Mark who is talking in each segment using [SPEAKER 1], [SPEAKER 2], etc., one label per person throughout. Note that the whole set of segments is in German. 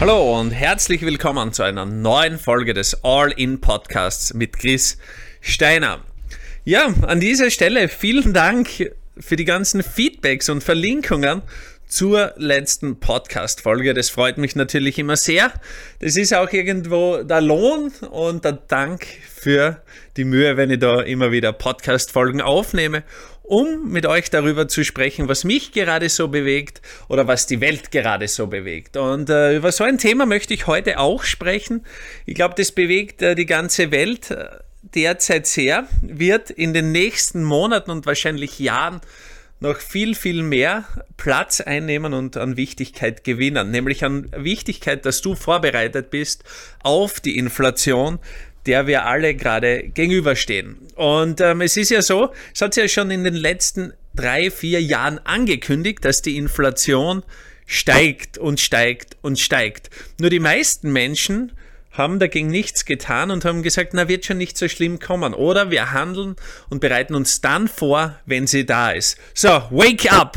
[SPEAKER 1] Hallo und herzlich willkommen zu einer neuen Folge des All-In Podcasts mit Chris Steiner. Ja, an dieser Stelle vielen Dank für die ganzen Feedbacks und Verlinkungen zur letzten Podcast-Folge. Das freut mich natürlich immer sehr. Das ist auch irgendwo der Lohn und der Dank für die Mühe, wenn ich da immer wieder Podcast-Folgen aufnehme um mit euch darüber zu sprechen, was mich gerade so bewegt oder was die Welt gerade so bewegt. Und äh, über so ein Thema möchte ich heute auch sprechen. Ich glaube, das bewegt äh, die ganze Welt äh, derzeit sehr, wird in den nächsten Monaten und wahrscheinlich Jahren noch viel, viel mehr Platz einnehmen und an Wichtigkeit gewinnen, nämlich an Wichtigkeit, dass du vorbereitet bist auf die Inflation, der wir alle gerade gegenüberstehen. Und ähm, es ist ja so, es hat ja schon in den letzten drei, vier Jahren angekündigt, dass die Inflation steigt und steigt und steigt. Nur die meisten Menschen haben dagegen nichts getan und haben gesagt, na wird schon nicht so schlimm kommen. Oder wir handeln und bereiten uns dann vor, wenn sie da ist. So, wake up!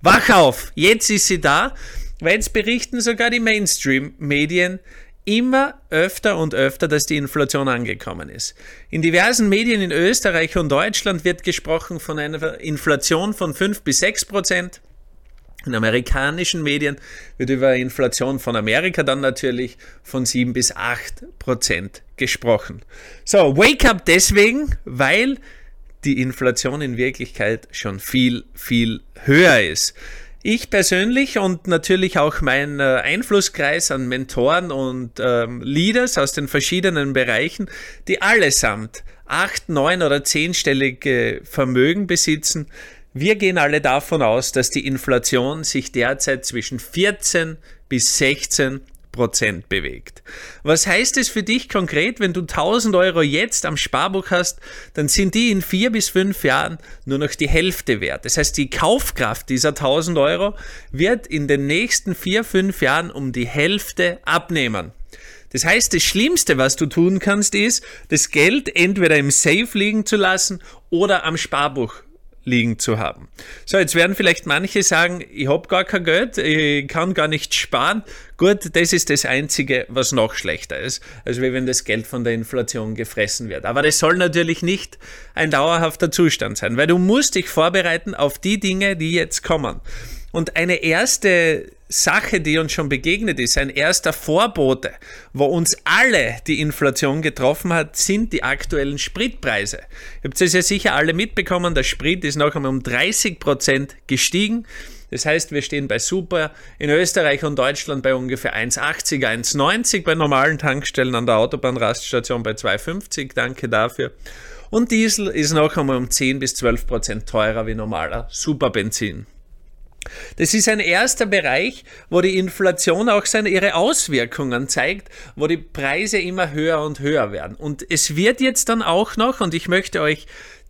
[SPEAKER 1] Wach auf! Jetzt ist sie da, weil jetzt berichten sogar die Mainstream-Medien, immer öfter und öfter, dass die Inflation angekommen ist. In diversen Medien in Österreich und Deutschland wird gesprochen von einer Inflation von 5 bis 6 Prozent. In amerikanischen Medien wird über Inflation von Amerika dann natürlich von 7 bis 8 Prozent gesprochen. So, wake up deswegen, weil die Inflation in Wirklichkeit schon viel, viel höher ist. Ich persönlich und natürlich auch mein äh, Einflusskreis an Mentoren und ähm, Leaders aus den verschiedenen Bereichen, die allesamt acht, neun oder zehnstellige Vermögen besitzen. Wir gehen alle davon aus, dass die Inflation sich derzeit zwischen 14 bis 16 Prozent bewegt. Was heißt es für dich konkret, wenn du 1000 Euro jetzt am Sparbuch hast, dann sind die in vier bis fünf Jahren nur noch die Hälfte wert. Das heißt, die Kaufkraft dieser 1000 Euro wird in den nächsten vier, fünf Jahren um die Hälfte abnehmen. Das heißt, das Schlimmste, was du tun kannst, ist, das Geld entweder im Safe liegen zu lassen oder am Sparbuch liegen zu haben. So, jetzt werden vielleicht manche sagen, ich habe gar kein Geld, ich kann gar nicht sparen. Gut, das ist das Einzige, was noch schlechter ist, als wenn das Geld von der Inflation gefressen wird. Aber das soll natürlich nicht ein dauerhafter Zustand sein, weil du musst dich vorbereiten auf die Dinge, die jetzt kommen. Und eine erste Sache, die uns schon begegnet ist, ein erster Vorbote, wo uns alle die Inflation getroffen hat, sind die aktuellen Spritpreise. Ihr habt es ja sicher alle mitbekommen, der Sprit ist noch einmal um 30 Prozent gestiegen. Das heißt, wir stehen bei Super in Österreich und Deutschland bei ungefähr 1,80, 1,90 bei normalen Tankstellen an der Autobahnraststation bei 2,50. Danke dafür. Und Diesel ist noch einmal um 10 bis 12 Prozent teurer wie normaler Superbenzin. Das ist ein erster Bereich, wo die Inflation auch seine, ihre Auswirkungen zeigt, wo die Preise immer höher und höher werden. Und es wird jetzt dann auch noch, und ich möchte euch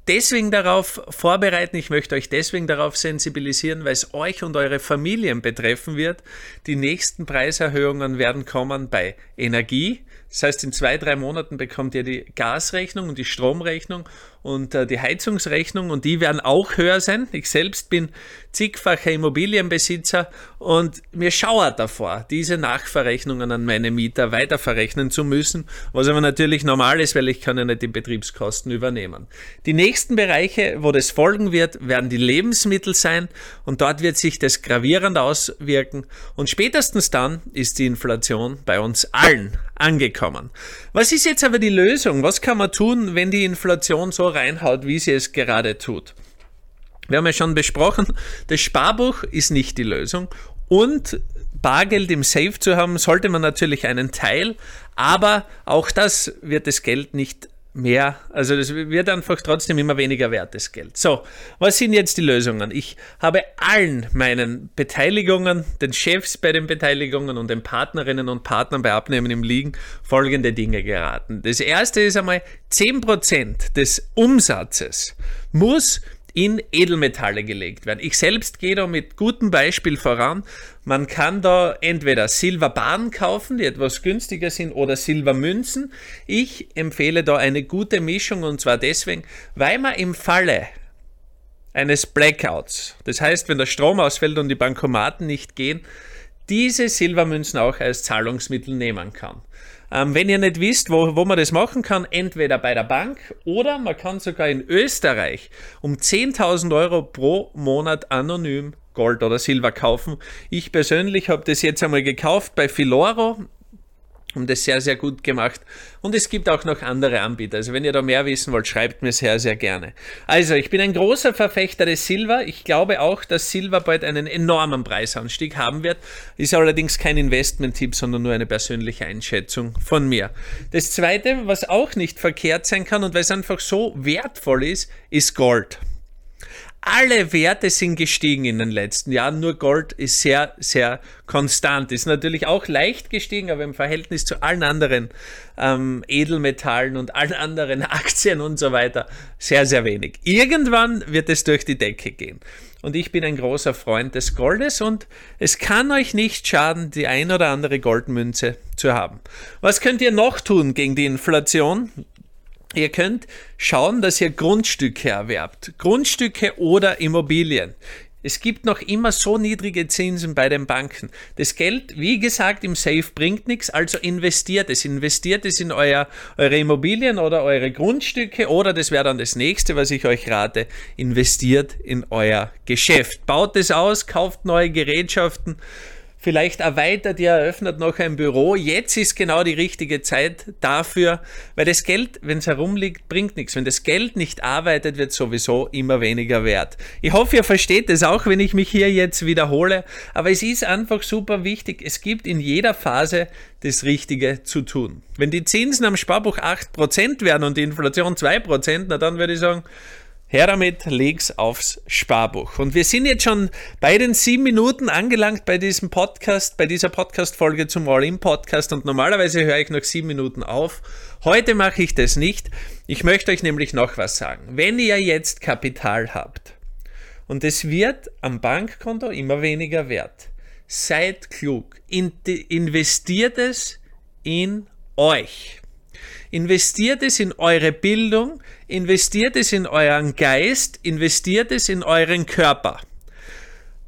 [SPEAKER 1] deswegen darauf vorbereiten, ich möchte euch deswegen darauf sensibilisieren, weil es euch und eure Familien betreffen wird. Die nächsten Preiserhöhungen werden kommen bei Energie. Das heißt, in zwei, drei Monaten bekommt ihr die Gasrechnung und die Stromrechnung und äh, die Heizungsrechnung und die werden auch höher sein. Ich selbst bin zigfacher Immobilienbesitzer und mir schauert davor, diese Nachverrechnungen an meine Mieter weiterverrechnen zu müssen, was aber natürlich normal ist, weil ich kann ja nicht die Betriebskosten übernehmen. Die nächsten Bereiche, wo das folgen wird, werden die Lebensmittel sein und dort wird sich das gravierend auswirken und spätestens dann ist die Inflation bei uns allen angekommen. Was ist jetzt aber die Lösung? Was kann man tun, wenn die Inflation so reinhaut, wie sie es gerade tut. Wir haben ja schon besprochen, das Sparbuch ist nicht die Lösung und Bargeld im Safe zu haben, sollte man natürlich einen Teil, aber auch das wird das Geld nicht mehr, also das wird einfach trotzdem immer weniger wertes Geld. So, was sind jetzt die Lösungen? Ich habe allen meinen Beteiligungen, den Chefs bei den Beteiligungen und den Partnerinnen und Partnern bei Abnehmen im Liegen folgende Dinge geraten. Das erste ist einmal 10% des Umsatzes muss in Edelmetalle gelegt werden. Ich selbst gehe da mit gutem Beispiel voran. Man kann da entweder Silberbahnen kaufen, die etwas günstiger sind, oder Silbermünzen. Ich empfehle da eine gute Mischung und zwar deswegen, weil man im Falle eines Blackouts, das heißt, wenn der Strom ausfällt und die Bankomaten nicht gehen, diese Silbermünzen auch als Zahlungsmittel nehmen kann. Ähm, wenn ihr nicht wisst, wo, wo man das machen kann, entweder bei der Bank oder man kann sogar in Österreich um 10.000 Euro pro Monat anonym Gold oder Silber kaufen. Ich persönlich habe das jetzt einmal gekauft bei Filoro und das sehr, sehr gut gemacht. Und es gibt auch noch andere Anbieter. Also wenn ihr da mehr wissen wollt, schreibt mir sehr, sehr gerne. Also ich bin ein großer Verfechter des Silber. Ich glaube auch, dass Silber bald einen enormen Preisanstieg haben wird. Ist allerdings kein Investment-Tipp, sondern nur eine persönliche Einschätzung von mir. Das zweite, was auch nicht verkehrt sein kann und weil es einfach so wertvoll ist, ist Gold. Alle Werte sind gestiegen in den letzten Jahren, nur Gold ist sehr, sehr konstant. Ist natürlich auch leicht gestiegen, aber im Verhältnis zu allen anderen ähm, Edelmetallen und allen anderen Aktien und so weiter sehr, sehr wenig. Irgendwann wird es durch die Decke gehen. Und ich bin ein großer Freund des Goldes und es kann euch nicht schaden, die ein oder andere Goldmünze zu haben. Was könnt ihr noch tun gegen die Inflation? Ihr könnt schauen, dass ihr Grundstücke erwerbt. Grundstücke oder Immobilien. Es gibt noch immer so niedrige Zinsen bei den Banken. Das Geld, wie gesagt, im Safe bringt nichts, also investiert es. Investiert es in euer, eure Immobilien oder eure Grundstücke oder das wäre dann das nächste, was ich euch rate, investiert in euer Geschäft. Baut es aus, kauft neue Gerätschaften, vielleicht erweitert ihr, eröffnet noch ein Büro. Jetzt ist genau die richtige Zeit dafür, weil das Geld, wenn es herumliegt, bringt nichts. Wenn das Geld nicht arbeitet, wird sowieso immer weniger wert. Ich hoffe, ihr versteht es auch, wenn ich mich hier jetzt wiederhole. Aber es ist einfach super wichtig. Es gibt in jeder Phase das Richtige zu tun. Wenn die Zinsen am Sparbuch 8% werden und die Inflation 2%, na dann würde ich sagen, Her damit, leg's aufs Sparbuch. Und wir sind jetzt schon bei den sieben Minuten angelangt bei diesem Podcast, bei dieser Podcast-Folge zum All-In-Podcast. Und normalerweise höre ich noch sieben Minuten auf. Heute mache ich das nicht. Ich möchte euch nämlich noch was sagen. Wenn ihr jetzt Kapital habt und es wird am Bankkonto immer weniger wert, seid klug. investiert es in euch. Investiert es in eure Bildung, investiert es in euren Geist, investiert es in euren Körper.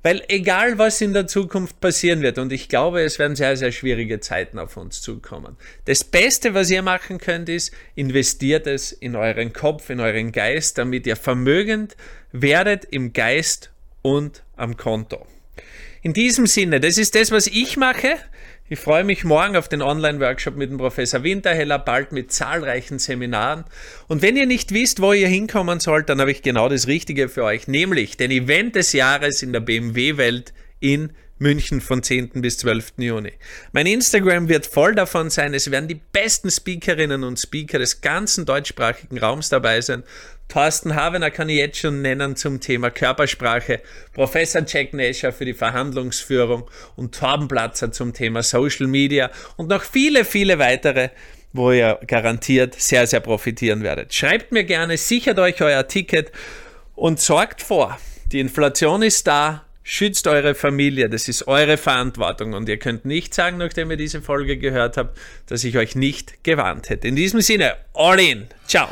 [SPEAKER 1] Weil egal was in der Zukunft passieren wird, und ich glaube, es werden sehr, sehr schwierige Zeiten auf uns zukommen. Das Beste, was ihr machen könnt, ist, investiert es in euren Kopf, in euren Geist, damit ihr vermögend werdet im Geist und am Konto. In diesem Sinne, das ist das, was ich mache. Ich freue mich morgen auf den Online-Workshop mit dem Professor Winterheller, bald mit zahlreichen Seminaren. Und wenn ihr nicht wisst, wo ihr hinkommen sollt, dann habe ich genau das Richtige für euch, nämlich den Event des Jahres in der BMW-Welt in München von 10. bis 12. Juni. Mein Instagram wird voll davon sein. Es werden die besten Speakerinnen und Speaker des ganzen deutschsprachigen Raums dabei sein. Thorsten Havener kann ich jetzt schon nennen zum Thema Körpersprache, Professor Jack Nasher für die Verhandlungsführung und Torben Platzer zum Thema Social Media und noch viele, viele weitere, wo ihr garantiert sehr, sehr profitieren werdet. Schreibt mir gerne, sichert euch euer Ticket und sorgt vor. Die Inflation ist da, schützt eure Familie, das ist eure Verantwortung und ihr könnt nicht sagen, nachdem ihr diese Folge gehört habt, dass ich euch nicht gewarnt hätte. In diesem Sinne, all in, ciao.